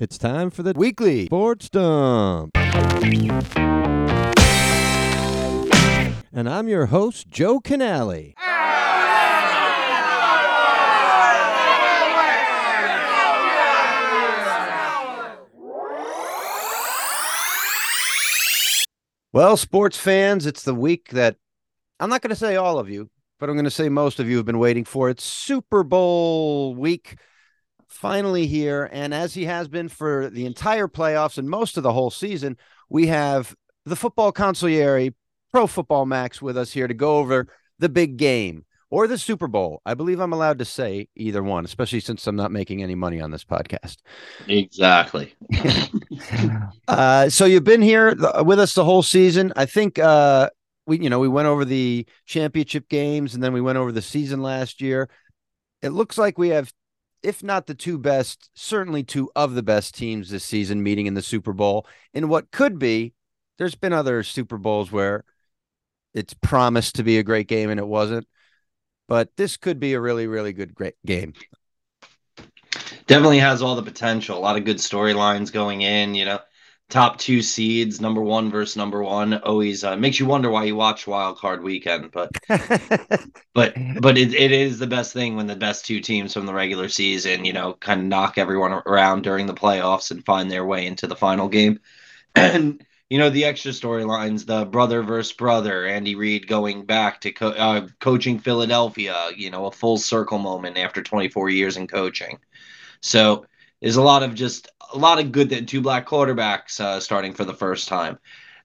It's time for the weekly sports dump. And I'm your host, Joe Canale. Well, sports fans, it's the week that I'm not going to say all of you, but I'm going to say most of you have been waiting for. It's Super Bowl week, finally here. And as he has been for the entire playoffs and most of the whole season, we have the football consigliere, Pro Football Max, with us here to go over the big game or the Super Bowl. I believe I'm allowed to say either one, especially since I'm not making any money on this podcast. Exactly. uh, so you've been here with us the whole season. I think uh, we, you know, we went over the championship games and then we went over the season last year. It looks like we have, if not the two best, certainly two of the best teams this season meeting in the Super Bowl. In what could be, there's been other Super Bowls where it's promised to be a great game and it wasn't but this could be a really, really good great game. Definitely has all the potential. A lot of good storylines going in. You know, top two seeds, number one versus number one, always uh, makes you wonder why you watch Wild Card Weekend. But but but it, it is the best thing when the best two teams from the regular season, you know, kind of knock everyone around during the playoffs and find their way into the final game. And you know the extra storylines the brother versus brother andy reid going back to co- uh, coaching philadelphia you know a full circle moment after 24 years in coaching so there's a lot of just a lot of good that two black quarterbacks uh, starting for the first time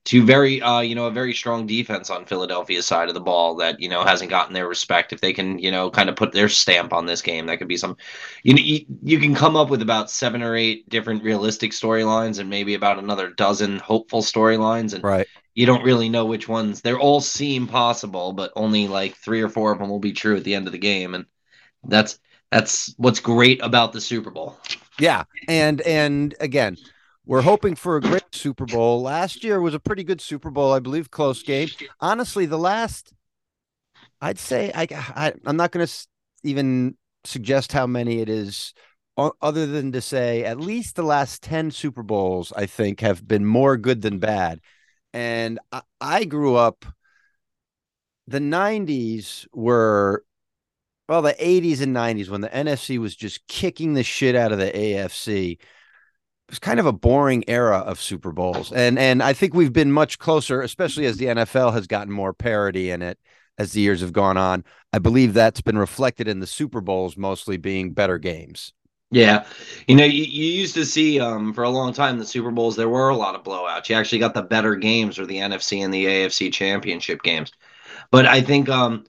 to very uh, you know a very strong defense on Philadelphia's side of the ball that you know hasn't gotten their respect. If they can you know kind of put their stamp on this game, that could be some. You know you, you can come up with about seven or eight different realistic storylines and maybe about another dozen hopeful storylines, and right. You don't really know which ones. They all seem possible, but only like three or four of them will be true at the end of the game, and that's that's what's great about the Super Bowl. Yeah, and and again, we're hoping for a great Super Bowl. Last year was a pretty good Super Bowl, I believe, close game. Honestly, the last, I'd say, I, I I'm not going to even suggest how many it is, other than to say at least the last ten Super Bowls I think have been more good than bad. And I, I grew up. The '90s were well, the 80s and 90s when the NFC was just kicking the shit out of the AFC It was kind of a boring era of Super Bowls. And and I think we've been much closer, especially as the NFL has gotten more parity in it as the years have gone on. I believe that's been reflected in the Super Bowls mostly being better games. Yeah. You know, you, you used to see um, for a long time the Super Bowls, there were a lot of blowouts. You actually got the better games or the NFC and the AFC championship games. But I think um,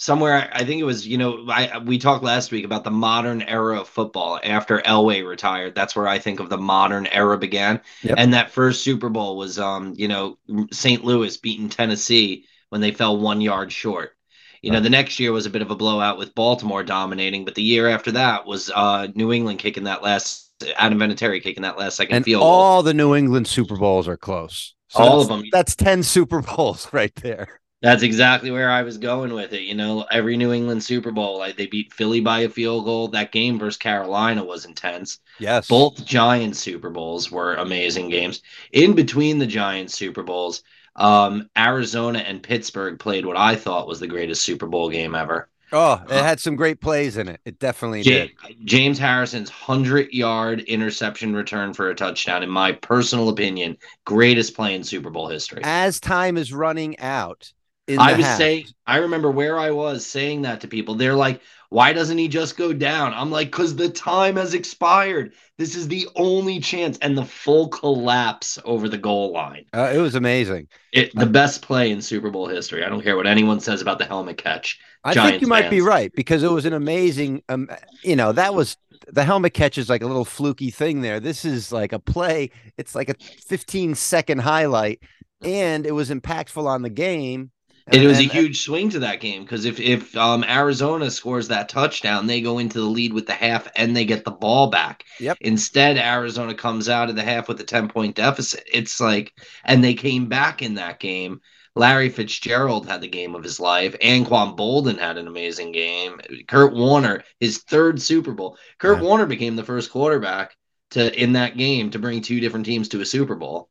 somewhere I think it was you know I we talked last week about the modern era of football after Elway retired. That's where I think of the modern era began. Yep. And that first Super Bowl was um you know St. Louis beating Tennessee when they fell one yard short. You right. know the next year was a bit of a blowout with Baltimore dominating, but the year after that was uh New England kicking that last Adam Vinatieri kicking that last second and field. All the New England Super Bowls are close. So all of them. That's ten Super Bowls right there. That's exactly where I was going with it. You know, every New England Super Bowl, like they beat Philly by a field goal. That game versus Carolina was intense. Yes. Both Giants Super Bowls were amazing games. In between the Giants Super Bowls, um, Arizona and Pittsburgh played what I thought was the greatest Super Bowl game ever. Oh, it had some great plays in it. It definitely did. James Harrison's 100 yard interception return for a touchdown, in my personal opinion, greatest play in Super Bowl history. As time is running out, I was saying, I remember where I was saying that to people. They're like, why doesn't he just go down? I'm like, because the time has expired. This is the only chance. And the full collapse over the goal line. Uh, it was amazing. It, the uh, best play in Super Bowl history. I don't care what anyone says about the helmet catch. I Giants think you might be right because it was an amazing, um, you know, that was the helmet catch is like a little fluky thing there. This is like a play. It's like a 15 second highlight and it was impactful on the game it was a huge swing to that game because if if um, Arizona scores that touchdown, they go into the lead with the half and they get the ball back. Yep. Instead, Arizona comes out of the half with a ten point deficit. It's like, and they came back in that game. Larry Fitzgerald had the game of his life. Anquan Boldin had an amazing game. Kurt Warner, his third Super Bowl. Kurt yeah. Warner became the first quarterback to in that game to bring two different teams to a Super Bowl.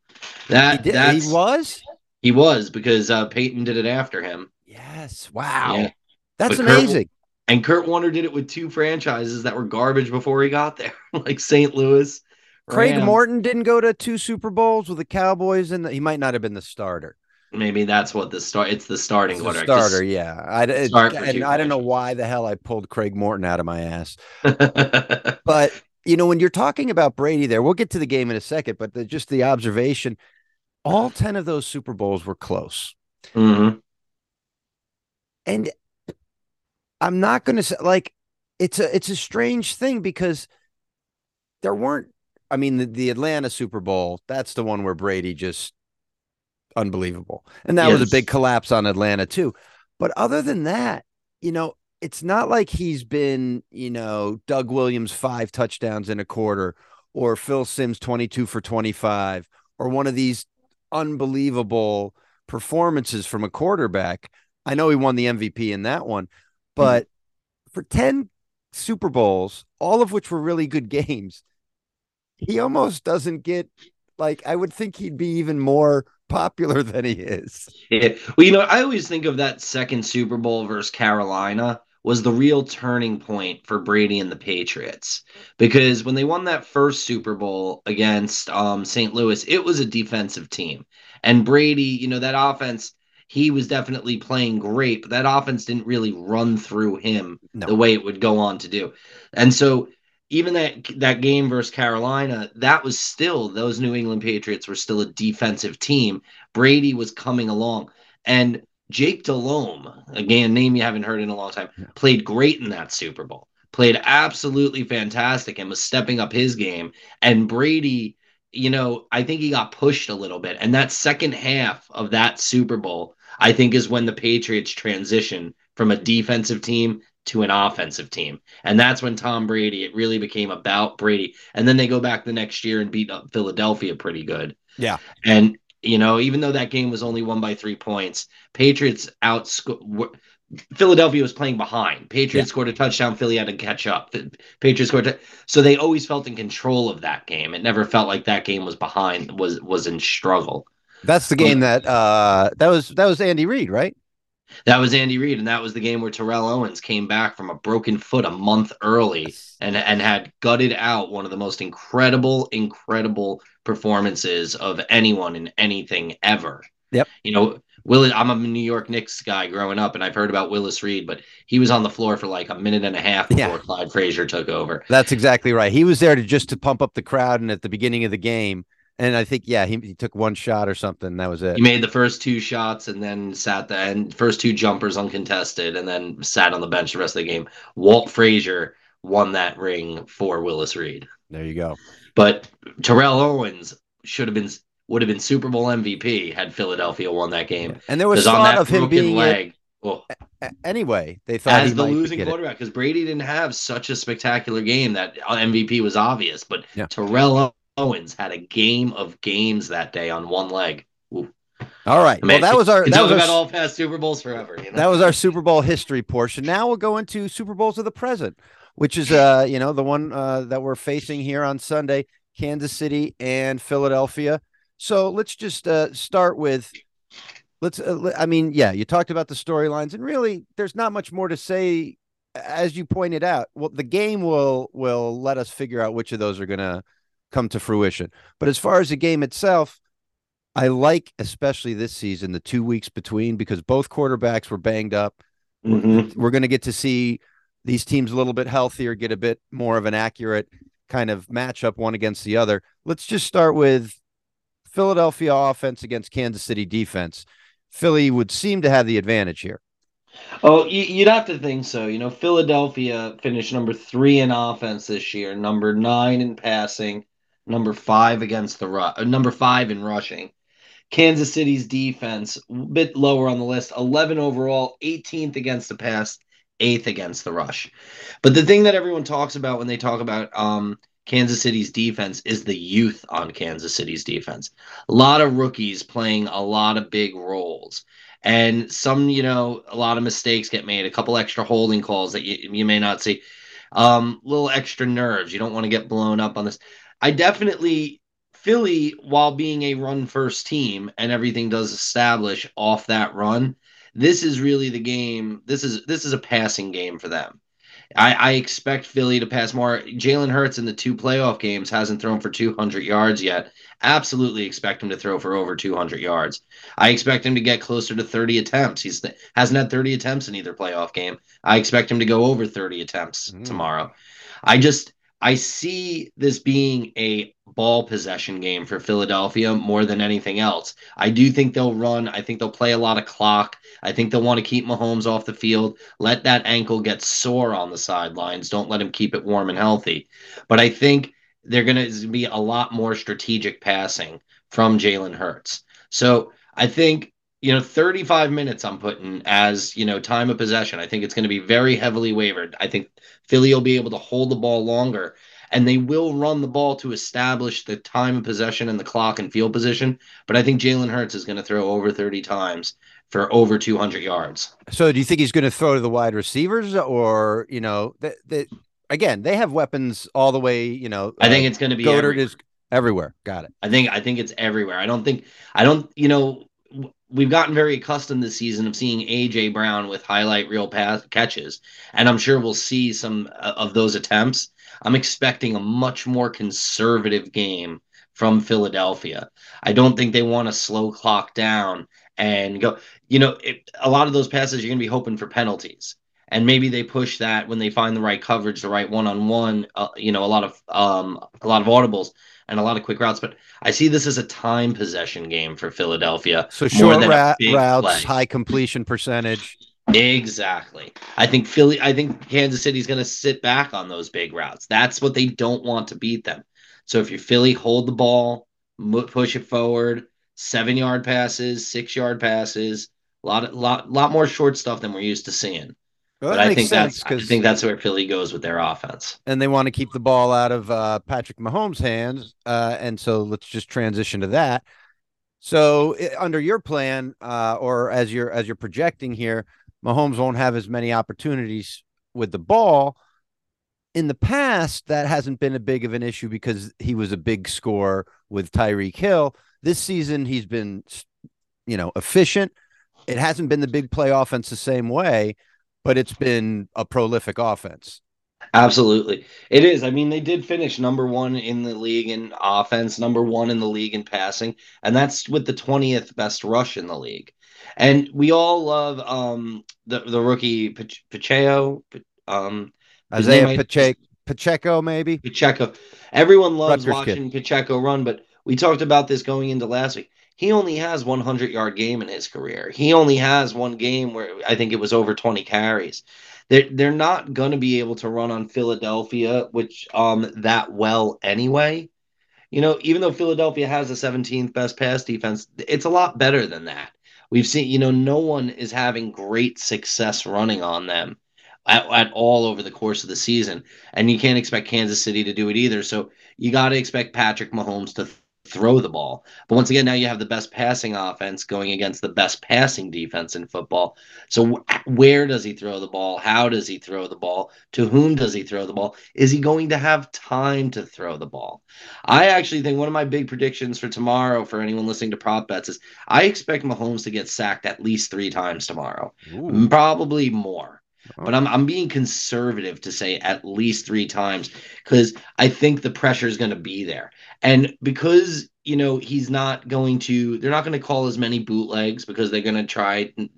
That he, did, he was he was because uh, Peyton did it after him. Yes, wow, yeah. that's but amazing. Kurt, and Kurt Warner did it with two franchises that were garbage before he got there, like St. Louis. Craig Rams. Morton didn't go to two Super Bowls with the Cowboys, and he might not have been the starter. Maybe that's what the start. It's the starting it's order. Starter, yeah. I, it, and I don't know why the hell I pulled Craig Morton out of my ass. but you know, when you're talking about Brady, there, we'll get to the game in a second. But the, just the observation, all ten of those Super Bowls were close. Mm-hmm. And I'm not going to say like it's a it's a strange thing because there weren't. I mean, the, the Atlanta Super Bowl. That's the one where Brady just unbelievable. And that yes. was a big collapse on Atlanta too. But other than that, you know, it's not like he's been, you know, Doug Williams five touchdowns in a quarter or Phil Simms 22 for 25 or one of these unbelievable performances from a quarterback. I know he won the MVP in that one, but mm-hmm. for 10 Super Bowls, all of which were really good games, he almost doesn't get like I would think he'd be even more popular than he is. Yeah. Well, you know, I always think of that second Super Bowl versus Carolina was the real turning point for Brady and the Patriots because when they won that first Super Bowl against um, St. Louis, it was a defensive team. And Brady, you know, that offense, he was definitely playing great, but that offense didn't really run through him no. the way it would go on to do. And so even that that game versus Carolina, that was still those New England Patriots were still a defensive team. Brady was coming along, and Jake Delhomme, again, name you haven't heard in a long time, played great in that Super Bowl. Played absolutely fantastic and was stepping up his game. And Brady, you know, I think he got pushed a little bit. And that second half of that Super Bowl, I think, is when the Patriots transition from a defensive team to an offensive team. And that's when Tom Brady, it really became about Brady. And then they go back the next year and beat up Philadelphia pretty good. Yeah. And, you know, even though that game was only won by three points, Patriots outscored. Philadelphia was playing behind. Patriots yeah. scored a touchdown. Philly had to catch up. Patriots scored, so they always felt in control of that game. It never felt like that game was behind, was was in struggle. That's the game that uh that was that was Andy Reid, right? That was Andy Reid, and that was the game where Terrell Owens came back from a broken foot a month early and and had gutted out one of the most incredible, incredible performances of anyone in anything ever. Yep. You know, Will I'm a New York Knicks guy growing up, and I've heard about Willis Reed, but he was on the floor for like a minute and a half before yeah. Clyde Frazier took over. That's exactly right. He was there to just to pump up the crowd, and at the beginning of the game, and I think, yeah, he, he took one shot or something. That was it. He made the first two shots and then sat there and first two jumpers uncontested and then sat on the bench the rest of the game. Walt Frazier won that ring for Willis Reed. There you go. But Terrell Owens should have been would have been Super Bowl MVP had Philadelphia won that game. Yeah. And there was thought of him being leg. Oh. well, anyway, they thought as the losing quarterback because Brady didn't have such a spectacular game that uh, MVP was obvious, but yeah. Terrell Owens had a game of games that day on one leg. Ooh. All right. Well, that was our. That was our, all past Super Bowls forever. You know? That was our Super Bowl history portion. Now we'll go into Super Bowls of the present, which is uh you know the one uh, that we're facing here on Sunday, Kansas City and Philadelphia. So let's just uh, start with. Let's. Uh, I mean, yeah, you talked about the storylines, and really, there's not much more to say. As you pointed out, well, the game will will let us figure out which of those are going to come to fruition. But as far as the game itself, I like especially this season the two weeks between because both quarterbacks were banged up. Mm-hmm. We're going to get to see these teams a little bit healthier, get a bit more of an accurate kind of matchup one against the other. Let's just start with Philadelphia offense against Kansas City defense. Philly would seem to have the advantage here. Oh, you'd have to think so. You know, Philadelphia finished number three in offense this year, number nine in passing, number five against the uh, number five in rushing. Kansas City's defense, a bit lower on the list, 11 overall, 18th against the pass, eighth against the rush. But the thing that everyone talks about when they talk about um, Kansas City's defense is the youth on Kansas City's defense. A lot of rookies playing a lot of big roles. And some, you know, a lot of mistakes get made, a couple extra holding calls that you, you may not see, um, little extra nerves. You don't want to get blown up on this I definitely Philly, while being a run first team and everything does establish off that run, this is really the game. This is this is a passing game for them. I, I expect Philly to pass more. Jalen Hurts in the two playoff games hasn't thrown for 200 yards yet. Absolutely expect him to throw for over 200 yards. I expect him to get closer to 30 attempts. He's hasn't had 30 attempts in either playoff game. I expect him to go over 30 attempts mm. tomorrow. I just I see this being a ball possession game for Philadelphia more than anything else. I do think they'll run. I think they'll play a lot of clock. I think they'll want to keep Mahomes off the field. Let that ankle get sore on the sidelines. Don't let him keep it warm and healthy. But I think they're going to be a lot more strategic passing from Jalen Hurts. So I think you know 35 minutes i'm putting as you know time of possession. I think it's going to be very heavily wavered. I think philly will be able to hold the ball longer and they will run the ball to establish the time of possession and the clock and field position but i think jalen hurts is going to throw over 30 times for over 200 yards. So do you think he's going to throw to the wide receivers or you know that that again they have weapons all the way you know i think uh, it's going to be Goedert is everywhere. Got it. I think i think it's everywhere. I don't think i don't you know we've gotten very accustomed this season of seeing AJ Brown with highlight reel pass catches, and I'm sure we'll see some uh, of those attempts. I'm expecting a much more conservative game from Philadelphia. I don't think they want to slow clock down and go. You know, it, a lot of those passes you're going to be hoping for penalties. And maybe they push that when they find the right coverage, the right one-on-one. Uh, you know, a lot of um, a lot of audibles and a lot of quick routes. But I see this as a time possession game for Philadelphia. So short ra- routes, play. high completion percentage. Exactly. I think Philly. I think Kansas City's going to sit back on those big routes. That's what they don't want to beat them. So if you're Philly, hold the ball, push it forward. Seven yard passes, six yard passes, a lot, lot, lot more short stuff than we're used to seeing. Well, but I think that's I think that's where Philly goes with their offense. And they want to keep the ball out of uh, Patrick Mahomes' hands, uh, and so let's just transition to that. So, under your plan, uh, or as you're as you're projecting here, Mahomes won't have as many opportunities with the ball. In the past, that hasn't been a big of an issue because he was a big scorer with Tyreek Hill. This season, he's been, you know, efficient. It hasn't been the big play offense the same way but it's been a prolific offense. Absolutely. It is. I mean, they did finish number one in the league in offense, number one in the league in passing, and that's with the 20th best rush in the league. And we all love um, the the rookie Pacheco. Um, Isaiah Pacheco, Pacheco, maybe Pacheco. Everyone loves Rutgers watching kid. Pacheco run, but we talked about this going into last week he only has 100 yard game in his career. He only has one game where I think it was over 20 carries. They're, they're not going to be able to run on Philadelphia, which um that well anyway. You know, even though Philadelphia has the 17th best pass defense, it's a lot better than that. We've seen, you know, no one is having great success running on them at, at all over the course of the season. And you can't expect Kansas City to do it either. So you got to expect Patrick Mahomes to throw the ball. But once again, now you have the best passing offense going against the best passing defense in football. So where does he throw the ball? How does he throw the ball? To whom does he throw the ball? Is he going to have time to throw the ball? I actually think one of my big predictions for tomorrow for anyone listening to prop bets is I expect Mahomes to get sacked at least 3 times tomorrow. Ooh. Probably more. But I'm I'm being conservative to say at least three times because I think the pressure is going to be there. And because, you know, he's not going to, they're not going to call as many bootlegs because they're going to try, you're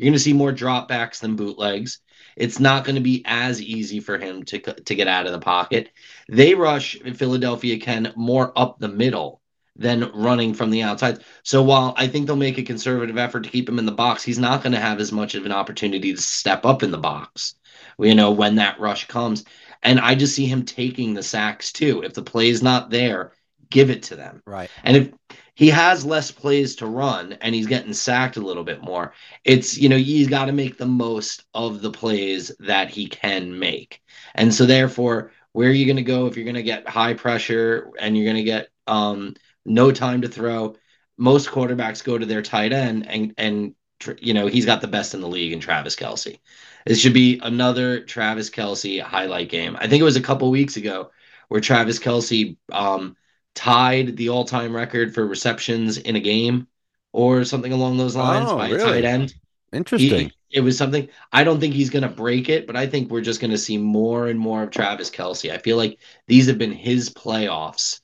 going to see more dropbacks than bootlegs. It's not going to be as easy for him to, to get out of the pocket. They rush Philadelphia can more up the middle than running from the outside. So while I think they'll make a conservative effort to keep him in the box, he's not going to have as much of an opportunity to step up in the box. You know, when that rush comes. And I just see him taking the sacks too. If the play is not there, give it to them. Right. And if he has less plays to run and he's getting sacked a little bit more, it's, you know, he's got to make the most of the plays that he can make. And so, therefore, where are you going to go if you're going to get high pressure and you're going to get um, no time to throw? Most quarterbacks go to their tight end, and, and, you know, he's got the best in the league in Travis Kelce. This should be another Travis Kelce highlight game. I think it was a couple weeks ago where Travis Kelce um, tied the all-time record for receptions in a game or something along those lines Oh, by a really? tight end. Interesting. He, it was something I don't think he's going to break it, but I think we're just going to see more and more of Travis Kelce. I feel like these have been his playoffs.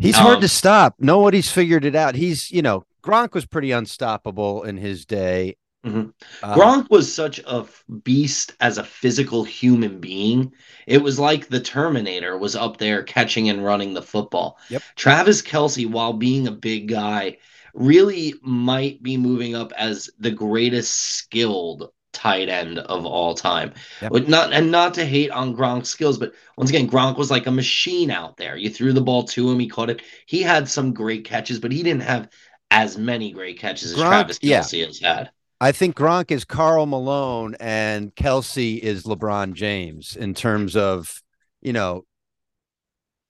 He's hard Um, to stop. Nobody's figured it out. He's, you know, Gronk was pretty unstoppable in his day. Mhm. Uh, Gronk was such a beast as a physical human being. It was like the Terminator was up there catching and running the football. Yep. Travis Kelce, while being a big guy, really might be moving up as the greatest skilled tight end of all time. Yep. But not and not to hate on Gronk's skills, but once again, Gronk was like a machine out there. You threw the ball to him, he caught it. He had some great catches, but he didn't have as many great catches as Gronk- Travis yeah. Kelce has had. I think Gronk is Karl Malone and Kelce is LeBron James in terms of, you know,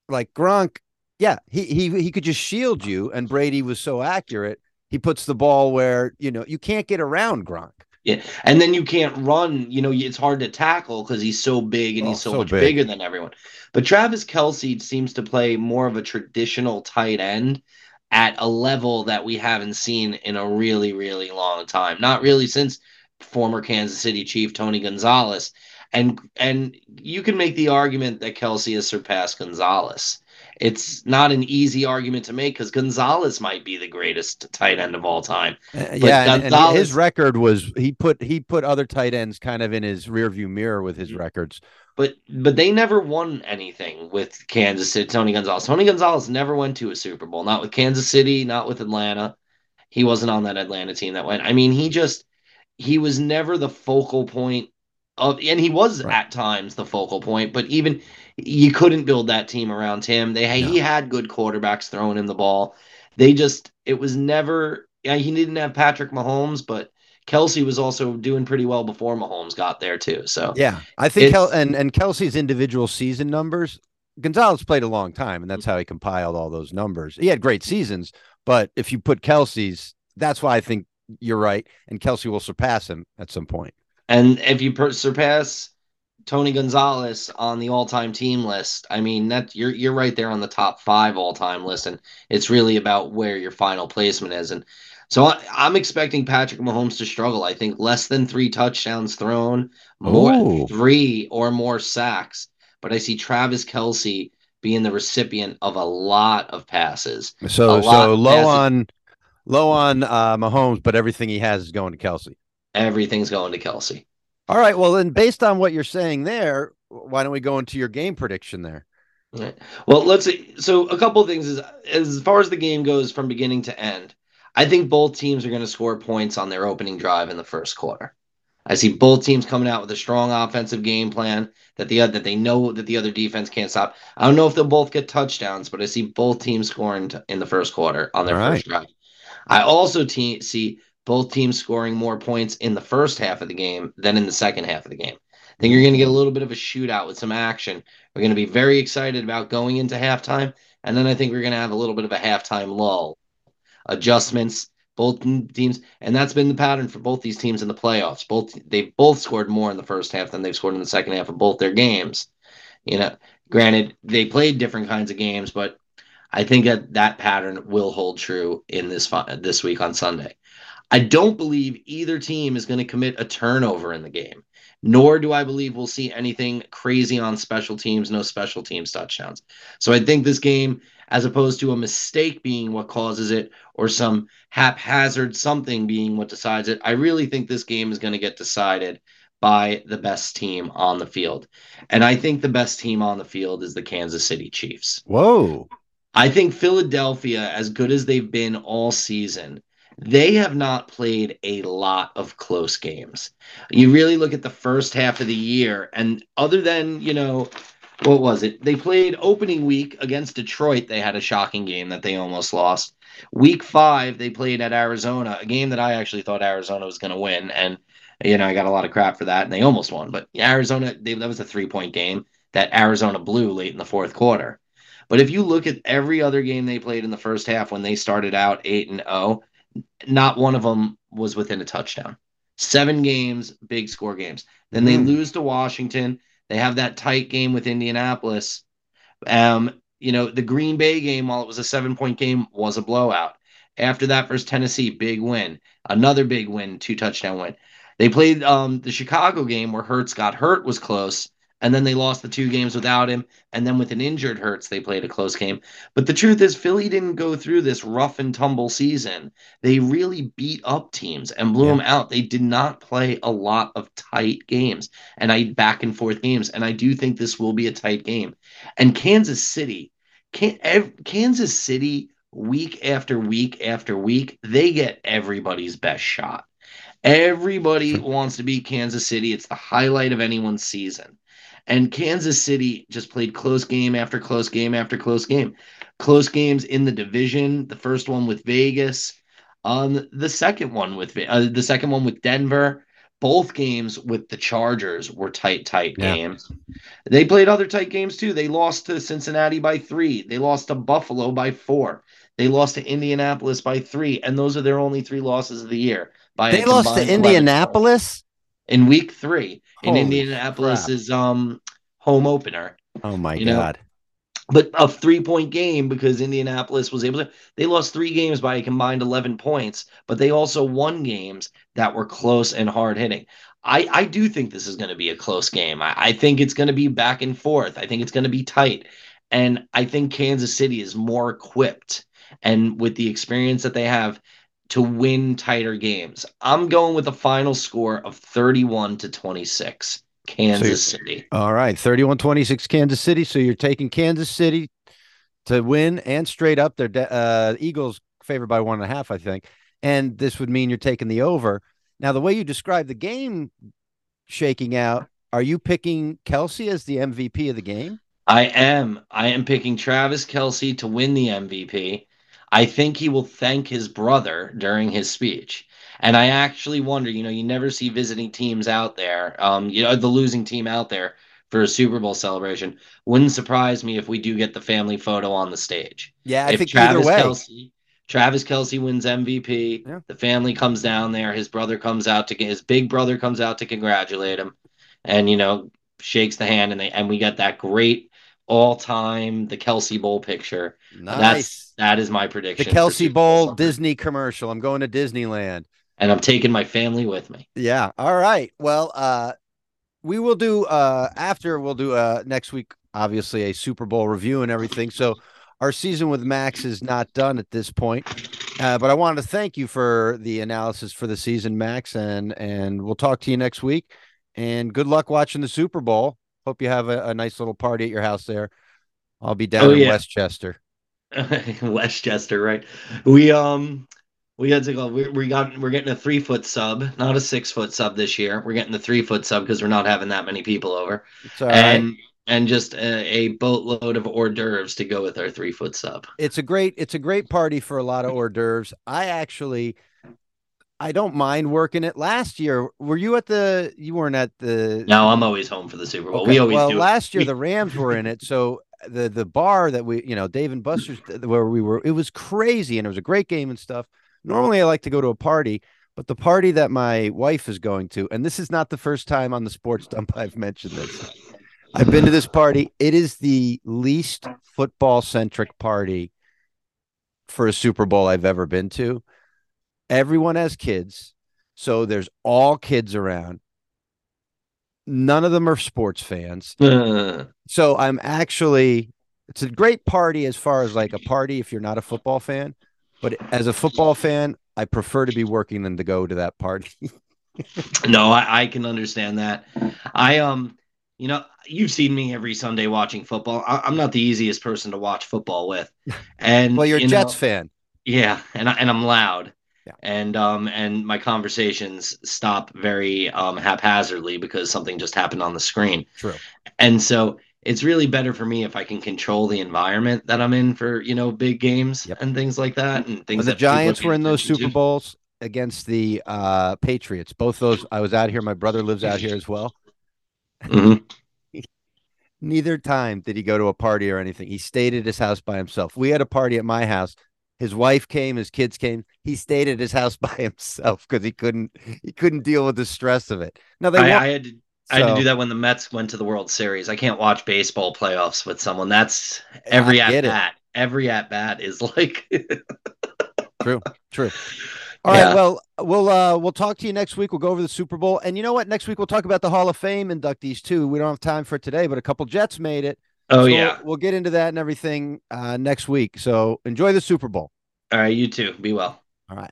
like Gronk, yeah, he he he could just shield you, and Brady was so accurate. He puts the ball where you know you can't get around Gronk. Yeah, and then you can't run. You know, it's hard to tackle because he's so big and Oh, he's so, so much big. bigger than everyone. But Travis Kelce seems to play more of a traditional tight end at a level that we haven't seen in a really, really long time. Not really since former Kansas City Chief Tony Gonzalez. And and you can make the argument that Kelce has surpassed Gonzalez. It's not an easy argument to make because Gonzalez might be the greatest tight end of all time. Uh, yeah, and, and his record was he put he put other tight ends kind of in his rearview mirror with his records. But but they never won anything with Kansas City. Tony Gonzalez. Tony Gonzalez never went to a Super Bowl. Not with Kansas City. Not with Atlanta. He wasn't on that Atlanta team that went. I mean, he just he was never the focal point of, and he was Right. at times the focal point. But even you couldn't build that team around him. They he had good quarterbacks throwing him the ball. They just it was never. Yeah, he didn't have Patrick Mahomes, but Kelce was also doing pretty well before Mahomes got there too. So Yeah, I think Kel- and and Kelce's individual season numbers. Gonzalez played a long time, and that's how he compiled all those numbers. He had great seasons, but if you put Kelce's, that's why I think you're right, and Kelce will surpass him at some point. And if you per- surpass Tony Gonzalez on the all-time team list, I mean that you're you're right there on the top five all-time list, and it's really about where your final placement is. And so I, I'm expecting Patrick Mahomes to struggle. I think less than three touchdowns thrown, more Ooh. three or more sacks. But I see Travis Kelce being the recipient of a lot of passes. So so low passing. on low on uh, Mahomes, but everything he has is going to Kelce. Everything's going to Kelce. All right, well then, based on what you're saying there, why don't we go into your game prediction there? Right. Well, let's see. So a couple of things is as far as the game goes from beginning to end, I think both teams are going to score points on their opening drive in the first quarter. I see both teams coming out with a strong offensive game plan that the that they know that the other defense can't stop. I don't know if they'll both get touchdowns, but I see both teams scoring t- in the first quarter on their All first drive. I also te- see both teams scoring more points in the first half of the game than in the second half of the game. I think you're going to get a little bit of a shootout with some action. We're going to be very excited about going into halftime, and then I think we're going to have a little bit of a halftime lull, adjustments. Both teams, and that's been the pattern for both these teams in the playoffs. Both they both scored more in the first half than they've scored in the second half of both their games. You know, granted they played different kinds of games, but I think that that pattern will hold true in this this week on Sunday. I don't believe either team is going to commit a turnover in the game, nor do I believe we'll see anything crazy on special teams, no special teams touchdowns. So I think this game, as opposed to a mistake being what causes it or some haphazard something being what decides it, I really think this game is going to get decided by the best team on the field. And I think the best team on the field is the Kansas City Chiefs. Whoa, I think Philadelphia, as good as they've been all season, they have not played a lot of close games. You really look at the first half of the year, and other than, you know, what was it? They played opening week against Detroit. They had a shocking game that they almost lost. Week five, they played at Arizona, a game that I actually thought Arizona was going to win. And, you know, I got a lot of crap for that, and they almost won. But Arizona, they, that was a three point game that Arizona blew late in the fourth quarter. But if you look at every other game they played in the first half when they started out 8 and 0, not one of them was within a touchdown. Seven games, big score games. Then they Hmm. lose to Washington. They have that tight game with Indianapolis. Um, you know, the Green Bay game, while it was a seven point game, was a blowout. After that, versus Tennessee, big win. Another big win, two touchdown win. They played um, the Chicago game where Hurts got hurt, was close and then they lost the two games without him. And then with an injured Hurts, they played a close game. But the truth is, Philly didn't go through this rough and tumble season. They really beat up teams and blew yeah. them out. They did not play a lot of tight games and I back and forth games. And I do think this will be a tight game. And Kansas City, Kansas City, week after week after week, they get everybody's best shot. Everybody wants to beat Kansas City. It's the highlight of anyone's season. And Kansas City just played close game after close game after close game. Close games in the division. The first one with Vegas, um, the second one with uh, the second one with Denver. Both games with the Chargers were tight, tight yeah. games. They played other tight games too. They lost to Cincinnati by three. They lost to Buffalo by four. They lost to Indianapolis by three, and those are their only three losses of the year. By they lost to Indianapolis in week three in Indianapolis's um home opener. Oh my god. Know? But a three point game because Indianapolis was able to. They lost three games by a combined 11 points, but they also won games that were close and hard hitting. I, I do think this is going to be a close game. I, I think it's going to be back and forth. I think it's going to be tight. And I think Kansas City is more equipped and with the experience that they have to win tighter games. I'm going with a final score of 31 to 26, Kansas so City. All right, 31 26, Kansas City. So you're taking Kansas City to win and straight up. They're uh, Eagles favored by one and a half, I think. And this would mean you're taking the over. Now, the way you describe the game shaking out, are you picking Kelce as the MVP of the game? I am. I am picking Travis Kelce to win the MVP. I think he will thank his brother during his speech. And I actually wonder, you know, you never see visiting teams out there, um, you know, the losing team out there for a Super Bowl celebration. Wouldn't surprise me if we do get the family photo on the stage. Yeah, I if think Travis either way. Kelce, Travis Kelce wins MVP. Yeah. The family comes down there. His brother comes out to get his big brother comes out to congratulate him, and you know shakes the hand, and they and we get that great all time the Kelce Bowl picture. Nice. That's that is my prediction. The Kelce Bowl Disney commercial. I'm going to Disneyland. And I'm taking my family with me. Yeah. All right. Well, uh we will do uh after we'll do uh next week, obviously, a Super Bowl review and everything. So our season with Max is not done at this point. Uh, but I wanted to thank you for the analysis for the season, Max, and and we'll talk to you next week. And good luck watching the Super Bowl. Hope you have a, a nice little party at your house there. I'll be down oh, in yeah. Westchester. Westchester, right? We um we had to go. We, we got we're getting a three foot sub, not a six foot sub this year. We're getting the three foot sub because we're not having that many people over, and right. and just a, a, boatload of hors d'oeuvres to go with our three foot sub. It's a great it's a great party for a lot of hors d'oeuvres. I actually. I don't mind working it. Last year, were you at the? You weren't at the. No, I'm always home for the Super Bowl. Okay. We always well, do. last year the Rams were in it, so the the bar that we you know Dave and Buster's where we were it was crazy and it was a great game and stuff. Normally I like to go to a party, but the party that my wife is going to, and this is not the first time on the sports dump I've mentioned this. I've been to this party. It is the least football centric party for a Super Bowl I've ever been to. Everyone has kids, so there's all kids around. None of them are sports fans. Uh. So I'm actually it's a great party as far as like a party if you're not a football fan, but as a football fan, I prefer to be working than to go to that party. no, I, I can understand that. I um you know, you've seen me every Sunday watching football. I, am not the easiest person to watch football with. And well, you're a you Jets know, fan. Yeah, and I, and I'm loud. Yeah. And um and my conversations stop very um haphazardly because something just happened on the screen. True. And so it's really better for me if I can control the environment that I'm in for you know big games yep. and things like that and things. Well, the Giants were in those Super to. Bowls against the uh, Patriots. Both those. I was out here. My brother lives out here as well. Mm-hmm. Neither time did he go to a party or anything. He stayed at his house by himself. We had a party at my house. His wife came, his kids came. He stayed at his house by himself because he couldn't he couldn't deal with the stress of it. Now they I, I had to I had to do that when the Mets went to the World Series. I can't watch baseball playoffs with someone. That's every at bat. Every at bat is like true, true. All yeah. right. Well, we'll uh we'll talk to you next week. We'll go over the Super Bowl, and you know what? Next week we'll talk about the Hall of Fame inductees too. We don't have time for today, but a couple Jets made it. Oh so yeah. We'll, we'll, get into that and everything uh next week. So enjoy the Super Bowl. All right. You too. Be well. All right.